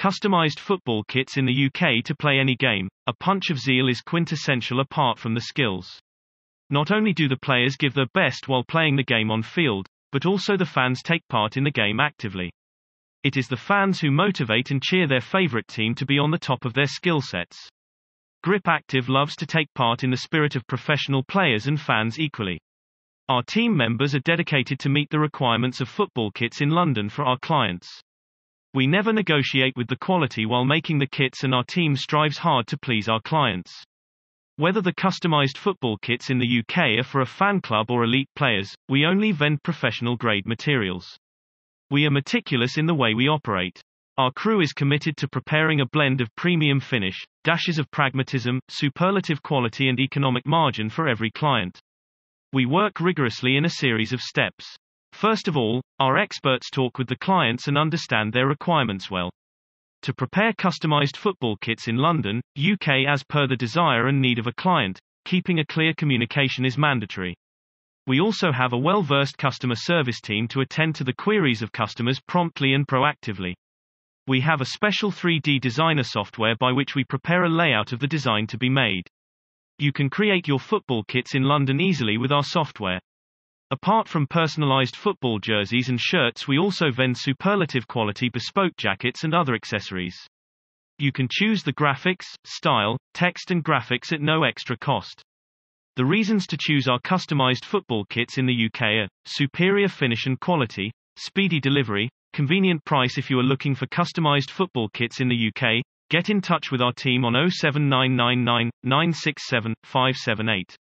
Customized football kits in the UK to play any game, a punch of zeal is quintessential apart from the skills. Not only do the players give their best while playing the game on field, but also the fans take part in the game actively. It is the fans who motivate and cheer their favorite team to be on the top of their skill sets. Grip Active loves to take part in the spirit of professional players and fans equally. Our team members are dedicated to meet the requirements of football kits in London for our clients. We never negotiate with the quality while making the kits and our team strives hard to please our clients. Whether the customized football kits in the UK are for a fan club or elite players, we only vend professional grade materials. We are meticulous in the way we operate. Our crew is committed to preparing a blend of premium finish, dashes of pragmatism, superlative quality and economic margin for every client. We work rigorously in a series of steps. First of all, our experts talk with the clients and understand their requirements well. To prepare customized football kits in London, UK as per the desire and need of a client, keeping a clear communication is mandatory. We also have a well-versed customer service team to attend to the queries of customers promptly and proactively. We have a special 3D designer software by which we prepare a layout of the design to be made. You can create your football kits in London easily with our software. Apart from personalized football jerseys and shirts we also vend superlative quality bespoke jackets and other accessories. You can choose the graphics, style, text and graphics at no extra cost. The reasons to choose our customized football kits in the UK are superior finish and quality, speedy delivery, convenient price if you are looking for customized football kits in the UK. Get in touch with our team on 07999 967 578.